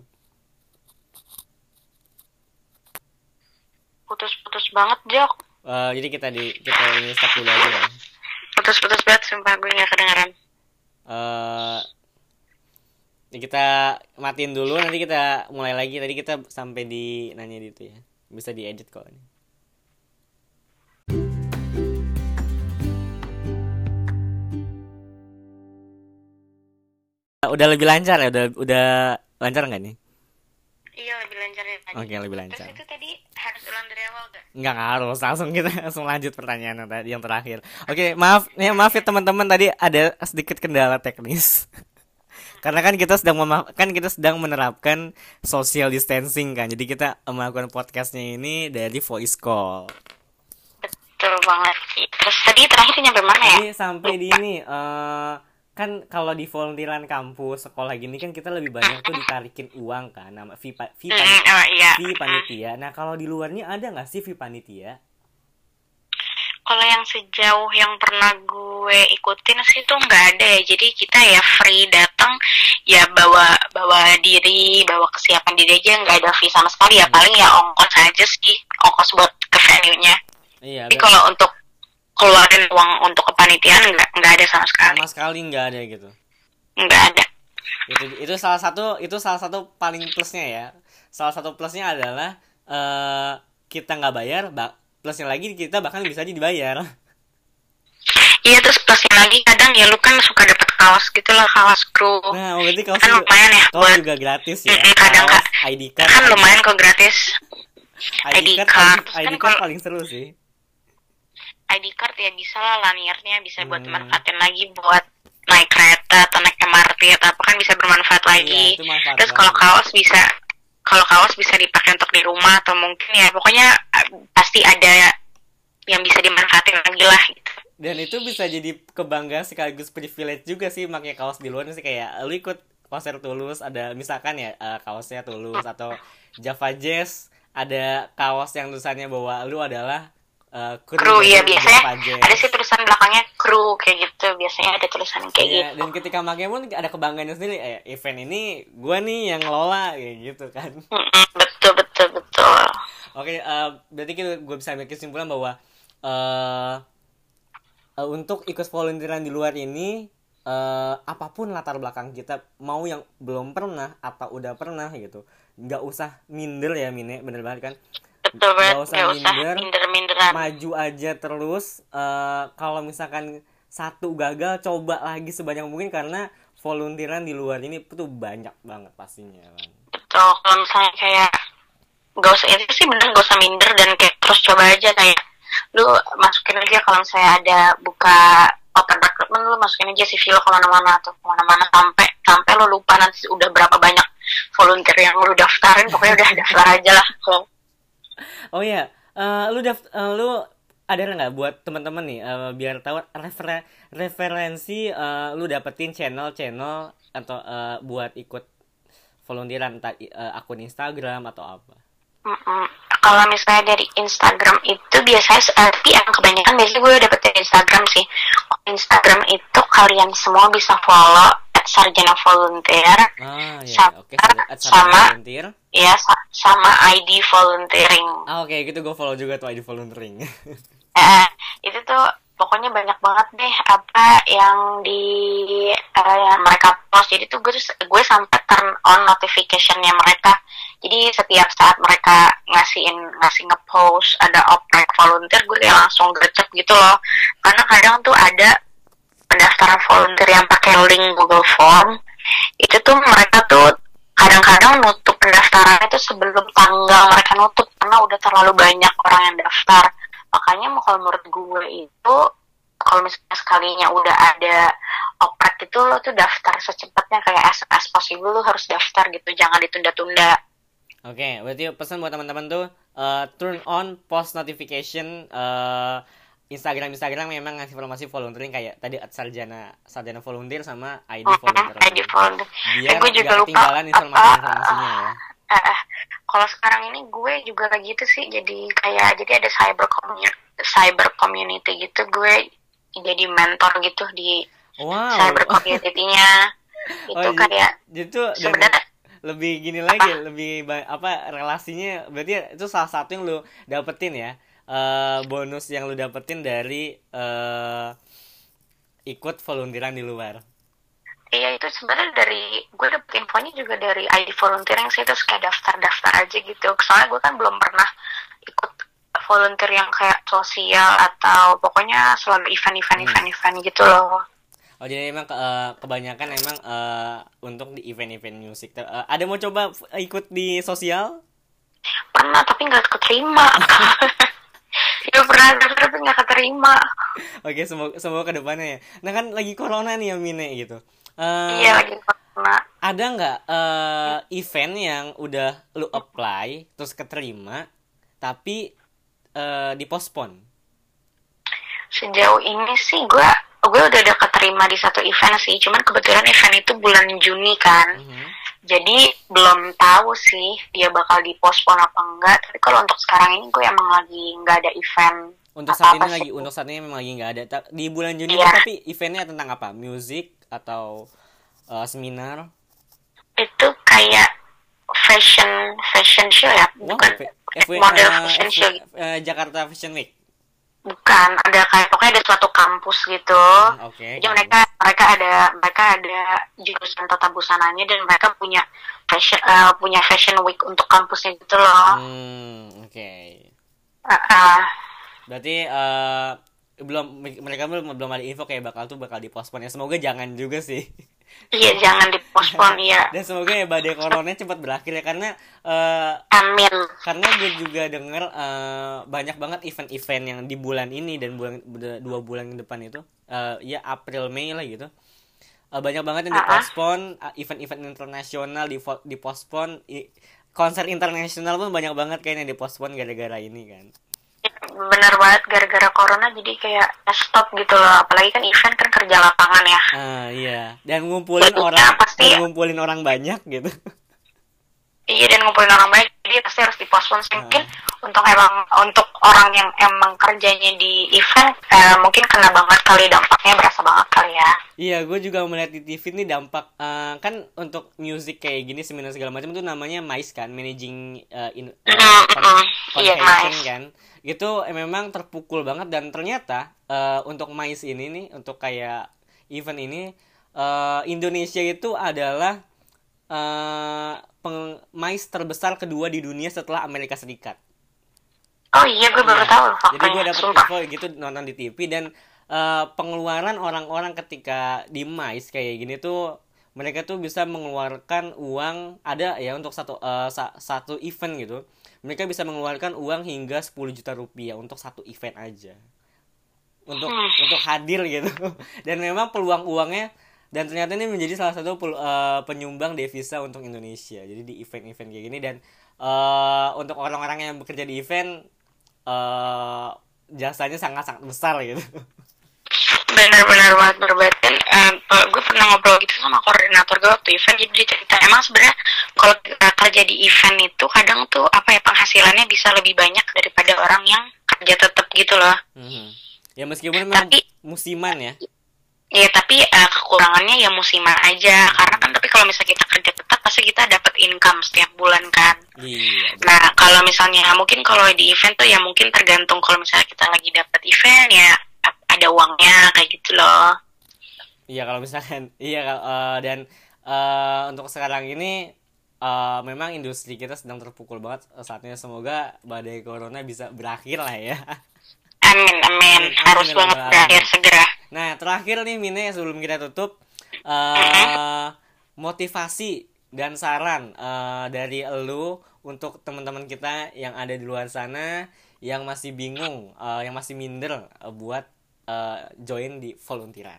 putus-putus banget jok Eh, jadi kita di kita ini stop dulu aja ya. putus-putus banget sumpah gue nggak kedengeran Eh ya kita matiin dulu nanti kita mulai lagi tadi kita sampai di nanya di itu ya. Bisa diedit kok ini. Udah lebih lancar ya? Udah udah lancar nggak nih? iya lebih lancar ya tadi Oke, lebih terus lancar. itu tadi harus ulang dari awal gak Nggak harus, langsung kita langsung lanjut pertanyaan yang tadi yang terakhir. Oke, maaf ya maaf ya teman-teman tadi ada sedikit kendala teknis. Karena kan kita sedang mema- kan kita sedang menerapkan social distancing kan. Jadi kita melakukan podcastnya ini dari voice call. betul banget sih terus tadi terakhir nyampe mana ya Jadi sampai di ini eh kan kalau di volunteeran kampus sekolah gini kan kita lebih banyak tuh ditarikin uang kan nama fee, pa- fee, Mm, pani- oh iya. Fee panitia. Nah, kalau di luarnya ada nggak sih fee panitia? kalau yang sejauh yang pernah gue ikutin sih tuh nggak ada ya. Jadi kita ya free datang ya bawa bawa diri bawa kesiapan diri aja nggak ada fee sama sekali ya. Paling ya ongkos aja sih ongkos buat ke venue nya Iya, jadi ber- kalau untuk keluarin uang untuk kepanitiaan nggak nggak ada sama sekali. Sama sekali nggak ada gitu. nggak ada. Itu itu salah satu itu salah satu paling plusnya ya. Salah satu plusnya adalah eh kita nggak bayar ba- plusnya lagi kita bahkan bisa aja dibayar. Iya terus plusnya lagi kadang ya lu kan suka dapat kaos gitu lah kaos kru. Nah berarti kalau kan lumayan ya kalau buat juga gratis ya. Mm, kadang, Kaos. ID card kan lumayan kok gratis. ID ID card card. paling- ID Kan card paling seru sih ID card ya bisa lah lanyarnya bisa buat Hmm. manfaatin lagi buat naik kereta atau naik MRT atau apa kan bisa bermanfaat lagi. Iya, itu manfaat terus kalau kaos bisa kalau kaos bisa dipakai untuk di rumah atau mungkin ya pokoknya eh, pasti ada yang bisa dimanfaatin lagi lah gitu. Dan itu bisa jadi kebanggaan sekaligus privilege juga sih pakai kaos di luar sih kayak lu ikut konser tulus ada misalkan ya uh, kaosnya tulus atau Java Jazz ada kaos yang tulisannya bahwa lu adalah uh, kru, kru ya biasanya ada sih tulisan belakangnya kru kayak gitu. Biasanya ada tulisan kayak Iya, gitu. dan ketika pakai pun ada kebanggaan sendiri. Eh, event ini gua nih yang ngelola kayak gitu kan. Betul betul betul. Oke, eh, berarti kita gue bisa ambil kesimpulan bahwa eh eh, untuk ikut volunteeran di luar ini eh apa pun latar belakang kita mau yang belum pernah atau udah pernah gitu, nggak usah minder ya Mine, bener banget kan? Betul banget Nggak usah nggak usah minder. Maju aja terus. eh kalau misalkan satu gagal, coba lagi sebanyak mungkin karena volunteeran di luar ini tuh banyak banget pastinya kan. betul kalau misalnya kayak gak usah itu sih bener gak usah minder dan kayak terus coba aja kayak lu masukin aja kalau misalnya ada buka open recruitment lu masukin aja CV lo ke mana-mana atau ke mana-mana sampai sampai lu lupa nanti udah berapa banyak volunteer yang lu daftarin pokoknya udah daftar aja lah kalau Oh iya, eh, lu daft eh, lu ada nggak buat teman-teman nih eh, biar tahu refer referensi eh, lu dapetin channel-channel atau eh, buat ikut volunteeran eh, akun Instagram atau apa? Kalau misalnya dari Instagram itu biasanya tapi yang kebanyakan biasanya gue dapet dari Instagram sih. Instagram itu kalian semua bisa follow Sarjana Volunteer Ah iya, Sama- oke. Sarjana- at sama- volunteer. ya sa- sama ID volunteering. Ah oke, gitu gue follow juga tuh ID volunteering. Eh, itu tuh pokoknya banyak banget deh apa yang di eh, yang mereka post. Jadi tuh gue gue sampai turn on notificationnya mereka. Jadi setiap saat mereka ngasihin ngasih ngepost ada oprek volunteer gue kayak langsung gercep gitu loh. Karena kadang tuh ada pendaftaran volunteer yang pakai link Google Form. Itu tuh mereka tuh kadang-kadang nutup pendaftaran itu sebelum tanggal mereka nutup karena udah terlalu banyak orang yang daftar makanya mau kalau menurut gue itu kalau misalnya sekalinya udah ada oprek itu lo tuh daftar secepatnya kayak as, as possible lo harus daftar gitu jangan ditunda-tunda Oke, berarti pesan buat teman-teman tuh eh, turn on post notification eh, Instagram Instagram memang ngasih informasi volunteering kayak tadi at sarjana sarjana volunteer sama ID volunteer. ID volunteer Biar Eh, gue juga lupa ketinggalan apa- informasi-informasinya ya. Eh, eh, kalau sekarang ini gue juga kayak gitu sih jadi kayak jadi ada cyber community cyber community gitu gue jadi mentor gitu di Wow. cyber community-nya itu Oh, jadi- kayak Jadi tuh dan sebenarnya lebih gini lagi, lebih apa relasinya berarti itu salah satu yang lu dapetin ya. Eh, bonus yang lu dapetin dari eh, ikut volunteeran di luar. Iya itu sebenarnya dari gue dapet infonya juga dari ID volunteering sih terus kayak daftar-daftar aja gitu. Soalnya gue kan belum pernah ikut volunteer yang kayak sosial atau pokoknya selalu event-event Hmm. event-event gitu loh. Oh jadi emang eh, kebanyakan emang eh, untuk di event-event musik. Eh, ada mau coba ikut di sosial? Pernah tapi nggak keterima. Iya pernah daftar tapi nggak keterima. Oke semoga semoga ke depannya ya. Nah kan lagi corona nih ya Mine gitu. Eh, Iya lagi pernah. ada nggak eh, event yang udah lu apply terus keterima tapi eh, dipospon? Sejauh ini sih gue gue udah ada keterima di satu event sih. Cuman kebetulan event itu bulan Juni kan. Mhm. Jadi belum tahu sih dia bakal dipospon apa enggak. Tapi kalau untuk sekarang ini gue emang lagi nggak ada event. Untuk saat ini lagi sih. untuk saat ini memang lagi nggak ada. Di bulan Juni Iya. tapi eventnya tentang apa? Music atau eh, seminar? Itu kayak fashion fashion show ya, bukan model eh, fashion show. eh, Jakarta Fashion Week. Bukan, ada kayak pokoknya ada suatu kampus gitu. Hmm, Oke. Jadi mereka mereka ada mereka ada jurusan tata busananya dan mereka punya fashion eh, punya fashion week untuk kampusnya gitu loh. Hmm, oke. Eh, eh, Berarti eh, belum mereka belum belum ada info kayak bakal tuh bakal dipospon ya. Semoga jangan juga sih. iya jangan dipospon ya. Dan semoga ya badai corona cepat berakhir ya karena eh, Amin. karena gue juga denger eh, banyak banget event-event yang di bulan ini dan bulan dua bulan ke depan itu eh, ya April Mei lah gitu Eh, banyak banget yang Ah, ah. dipospon eh, event-event internasional di dipospon I- konser internasional pun banyak banget kayaknya dipospon gara-gara ini kan bener banget gara-gara corona jadi kayak stop gitu loh. Apalagi kan event kan kerja lapangan ya. Ah iya. Dan ngumpulin Jadinya orang pasti- dan ngumpulin orang banyak gitu. Iya dan ngumpulin orang banyak jadi pasti harus dipospon sih. mungkin untuk emang untuk orang yang emang kerjanya di event eh, mungkin kena banget kali dampaknya berasa banget kali ya Iya, gue juga melihat di TV ini dampak eh, kan untuk music kayak gini seminar segala macam itu namanya MICE kan, managing eh, in, Mm, con- mm, iya, MICE. kan. Gitu eh, memang terpukul banget dan ternyata eh, untuk MICE ini nih, untuk kayak event ini eh, Indonesia itu adalah eh peng MICE terbesar kedua di dunia setelah Amerika Serikat. oh iya gue baru Iya. tahu Jadi gue faktanya dapet sumpah info gitu nonton di TV dan eh, pengeluaran orang-orang ketika di MICE kayak gini tuh mereka tuh bisa mengeluarkan uang ada ya untuk satu eh, sa- satu event gitu. Mereka bisa mengeluarkan uang hingga 10 juta rupiah untuk satu event aja. Untuk Hmm. untuk hadir gitu. Dan memang peluang uangnya dan ternyata ini menjadi salah satu eh, penyumbang devisa untuk Indonesia. Jadi di event-event kayak gini dan eh, untuk orang-orang yang bekerja di event eh jasanya sangat-sangat besar gitu. benar-benar banget banget kan eh, gue pernah ngobrol gitu sama koordinator gue waktu event jadi dia cerita emang sebenarnya kalau kita kerja di event itu kadang tuh apa ya penghasilannya bisa lebih banyak daripada orang yang kerja tetap gitu loh Mhm. Ya meskipun Tapi- musiman ya. Ya tapi eh, kekurangannya ya musiman aja karena kan tapi kalau misalnya kita kerja tetap pasti kita dapat income setiap bulan kan Iya. Nah, kalau misalnya mungkin kalau di event tuh ya mungkin tergantung kalau misalnya kita lagi dapat event ya ada uangnya kayak gitu loh. Iya kalau misalkan iya eh, dan eh, untuk sekarang ini eh, memang industri kita sedang terpukul banget saatnya semoga badai corona bisa berakhir lah ya. Amin, amin. Harus amin, banget berakhir segera. Nah, terakhir nih Mine sebelum kita tutup eh motivasi dan saran eh, dari elu untuk teman-teman kita yang ada di luar sana yang masih bingung, eh, yang masih minder eh, buat eh, join di volunteeran.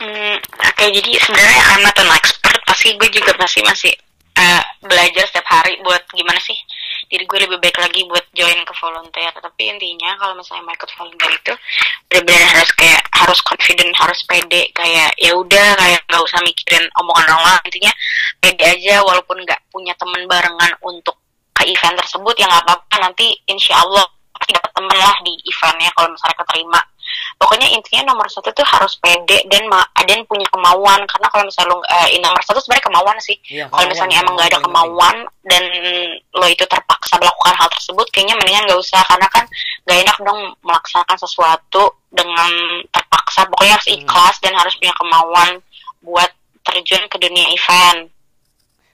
Hmm, oke jadi sebenarnya I'm not an expert. Pasti gue juga masih masih eh, belajar setiap hari buat gimana sih diri gue lebih baik lagi buat join ke volunteer. Tapi intinya kalau misalnya mau ikut volunteer itu benar-benar harus kayak harus confident, harus pede. Kayak ya udah kayak nggak usah mikirin omongan orang lain. Intinya pede aja walaupun nggak punya teman barengan untuk ke event tersebut ya nggak apa-apa. Nanti insya Allah pasti dapat temen lah di eventnya kalau misalnya keterima pokoknya intinya nomor satu tuh harus pede dan ma dan punya kemauan. Karena kalau misalnya lu eh, nomor satu sebenarnya kemauan sih. Iya, kalau misalnya emang nggak ada kemauan dan lo itu terpaksa melakukan hal tersebut kayaknya mendingan nggak usah. Karena kan nggak enak dong melaksanakan sesuatu dengan terpaksa. Pokoknya harus Hmm. ikhlas dan harus punya kemauan buat terjun ke dunia event.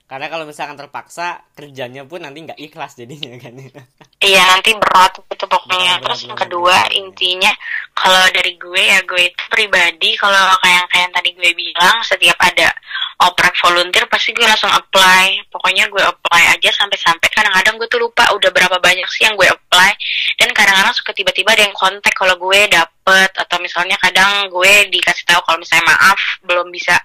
Karena kalau misalkan terpaksa kerjanya pun nanti nggak ikhlas jadinya kan. Iya nanti berat itu pokoknya. Terus yang kedua intinya kalau dari gue ya gue itu pribadi kalau kayak kayak yang tadi gue bilang setiap ada oprek volunteer pasti gue langsung apply. Pokoknya gue apply aja sampai-sampai kadang-kadang gue tuh lupa udah berapa banyak sih yang gue apply dan kadang-kadang suka tiba-tiba ada yang kontak kalau gue dapet atau misalnya kadang gue dikasih tahu kalau misalnya maaf belum bisa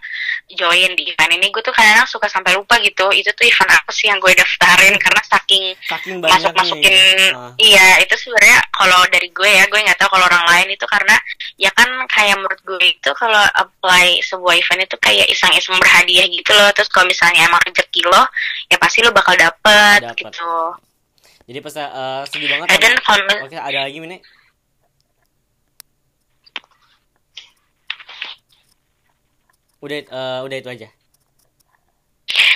join di event ini gue tuh kadang-kadang suka sampai lupa gitu itu tuh event apa sih yang gue daftarin karena saking Saking masuk masukin Ah. iya itu sebenarnya kalau dari gue ya gue nggak tahu kalau orang lain itu karena ya kan kayak menurut gue itu kalau apply sebuah event itu kayak iseng-iseng berhadiah gitu loh terus kalau misalnya emang rezeki lo ya pasti lo bakal dapet, Dapet. gitu Jadi pas eh, sedih banget. Dan kalau Oke, ada lagi Mine? Udah eh, udah itu aja.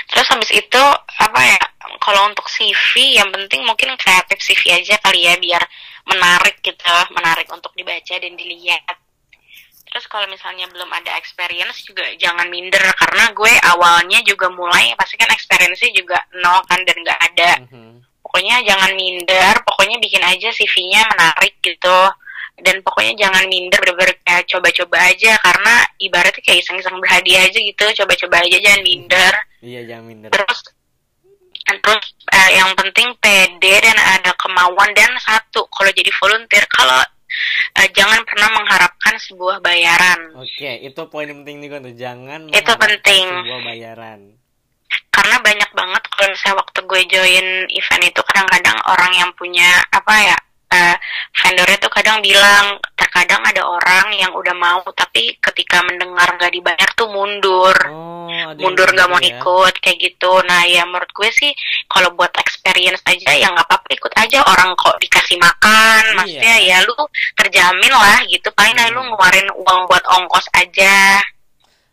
terus habis itu apa ya kalau untuk CV yang penting mungkin kreatif CV aja kali ya biar menarik gitu menarik untuk dibaca dan dilihat terus kalau misalnya belum ada experience juga jangan minder karena gue awalnya juga mulai pasti kan experience juga nol kan dan nggak ada Mhm. pokoknya jangan minder pokoknya bikin aja CV-nya menarik gitu dan pokoknya jangan minder bener-bener kayak coba-coba aja karena ibaratnya kayak iseng-iseng berhadiah aja gitu coba-coba aja jangan minder Iya, jangan minder. terus terus eh, yang penting pede dan ada kemauan dan satu kalau jadi volunteer kalau eh, jangan pernah mengharapkan sebuah bayaran Oke, itu poin penting juga tuh. Jangan Itu penting. sebuah bayaran. karena banyak banget kalau misalnya waktu gue join event itu kadang-kadang orang yang punya apa ya uh, vendornya tuh kadang bilang terkadang ada orang yang udah mau tapi ketika mendengar nggak dibayar tuh mundur oh, mundur nggak mau ya. ikut kayak gitu nah ya menurut gue sih kalau buat experience aja ya nggak apa-apa ikut aja orang kok dikasih makan Iya. maksudnya ya lu terjamin lah gitu paling Hmm. lu ngeluarin uang buat ongkos aja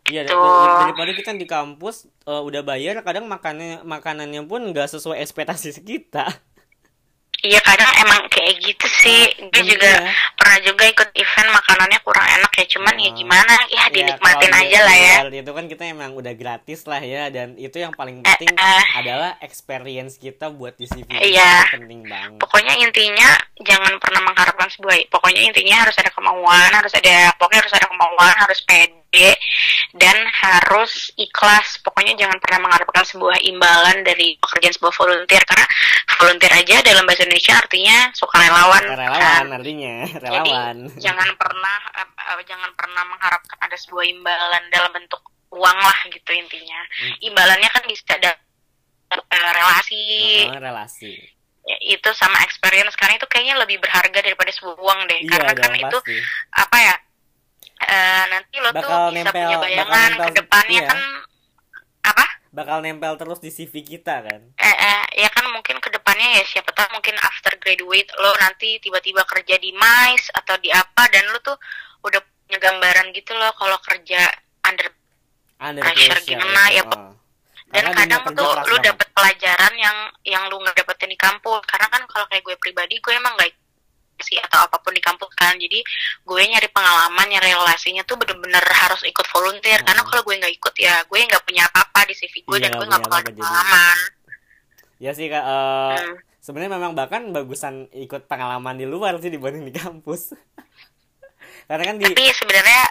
Iya, Gitu. dar- dar- daripada kita di kampus eh, udah bayar, kadang makannya makanannya pun nggak sesuai ekspektasi kita. Iya kadang emang kayak gitu sih. Gue Dan juga iya. pernah juga ikut event makanannya kurang enak ya. Cuman ya Oh. gimana ya Ya, dinikmatin aja lah ya. Itu kan kita emang udah gratis lah ya, dan itu yang paling Eh, penting eh. adalah experience kita buat di CV. Iya. Penting banget. Pokoknya intinya jangan pernah mengharapkan sebuah. Pokoknya intinya harus ada kemauan, harus ada pokoknya harus ada kemauan, harus pede dan harus ikhlas. Pokoknya jangan pernah mengharapkan sebuah imbalan dari pekerjaan sebuah volunteer karena volunteer aja dalam bahasa Indonesia artinya sukarelawan. Relawan kan? artinya, Jadi relawan. jangan pernah eh, jangan pernah mengharapkan ada sebuah imbalan dalam bentuk uang lah gitu intinya. Hmm. Imbalannya kan bisa ada eh, relasi Oh, relasi. ya, itu sama experience karena itu kayaknya lebih berharga daripada sebuah uang deh. Iya, karena kan dong, itu pasti. apa ya? Eh, nanti lo Bakal tuh bisa nempel- punya bakal bayangan nempel, ke depannya iya. kan apa? Bakal nempel terus di CV kita kan. Eh, eh, ya kan mungkin ke depannya ya siapa tahu mungkin after graduate lo nanti tiba-tiba kerja di MICE atau di apa dan lo tuh udah punya gambaran gitu loh kalau kerja under Under Pressure gimana, ya, Oh. dan Karena kadang tuh lu banget. dapet pelajaran yang yang lu nggak dapetin di kampus karena kan kalau kayak gue pribadi gue emang nggak sih atau apa pun di kampus kan jadi gue nyari pengalaman nyari relasinya tuh bener-bener harus ikut volunteer Hmm. karena kalau gue nggak ikut ya gue nggak punya apa-apa di CV gue Iya, dan gue nggak punya bakal ada pengalaman Ya sih kak. eh, Hmm. Sebenarnya memang bahkan bagusan ikut pengalaman di luar sih dibanding di kampus. Karena kan di tapi sebenarnya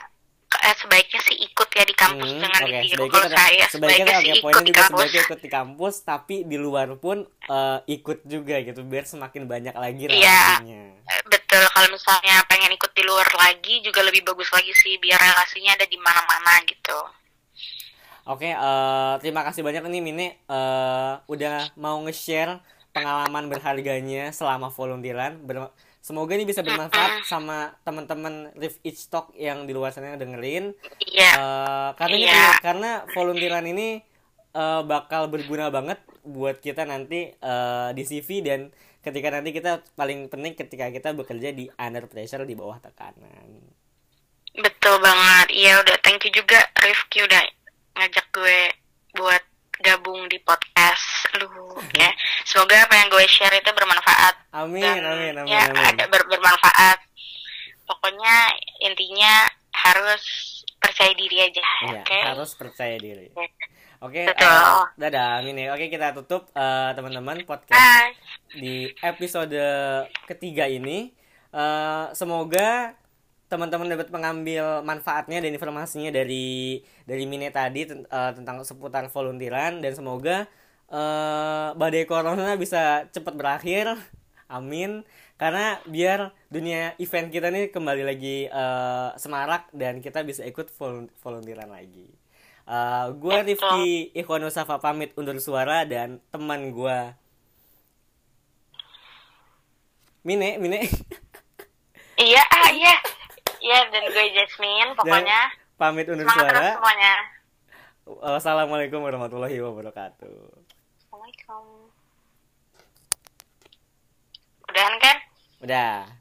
eh, sebaiknya sih ikut ya di kampus Hmm, jangan oke, ditiru sebaiknya kalau saya sebaiknya sebaiknya sih poinnya ikut di kampus sebaiknya ikut di kampus tapi di luar pun eh, ikut juga gitu biar semakin banyak lagi Iya. relasinya. Eh, betul kalau misalnya pengen ikut di luar lagi juga lebih bagus lagi sih biar relasinya ada di mana-mana gitu Oke, eh, terima kasih banyak nih Mine eh, udah mau nge-share pengalaman berharganya selama volunteeran. Ber- Semoga ini bisa bermanfaat sama teman-teman Live Each Talk yang di luar sana yang dengerin. iya Eh, karena Iya. gitu, karena volunteeran ini eh, bakal berguna banget buat kita nanti eh, di CV dan ketika nanti kita paling penting ketika kita bekerja di under pressure di bawah tekanan. Betul banget. Iya udah thank you juga Rifki udah ngajak gue buat gabung di podcast lu ya. Semoga apa yang gue share itu bermanfaat. Amin, dan amin, amin, ya amin. ada ber- bermanfaat. Pokoknya intinya harus percaya diri aja, Iya, oke? harus percaya diri. Oke, Betul. eh, dadah Mine. Oke, kita tutup eh, teman-teman podcast Bye. di episode ketiga ini. Eh, semoga teman-teman dapat mengambil manfaatnya dan informasinya dari dari Mine tadi eh, tentang seputar volunteeran dan semoga eh, badai corona bisa cepat berakhir. Amin. Karena biar dunia event kita nih kembali lagi eh, semarak dan kita bisa ikut vol- volunteeran lagi. Eh gue Rifki Ikhwan Usafa pamit undur suara dan teman gue Mine, Mine. Iya, ah, iya. Iya, dan gue Jasmine, pokoknya pamit undur semangat terus suara. semuanya. Wassalamualaikum warahmatullahi wabarakatuh. Assalamualaikum. Udahan kan? Udah.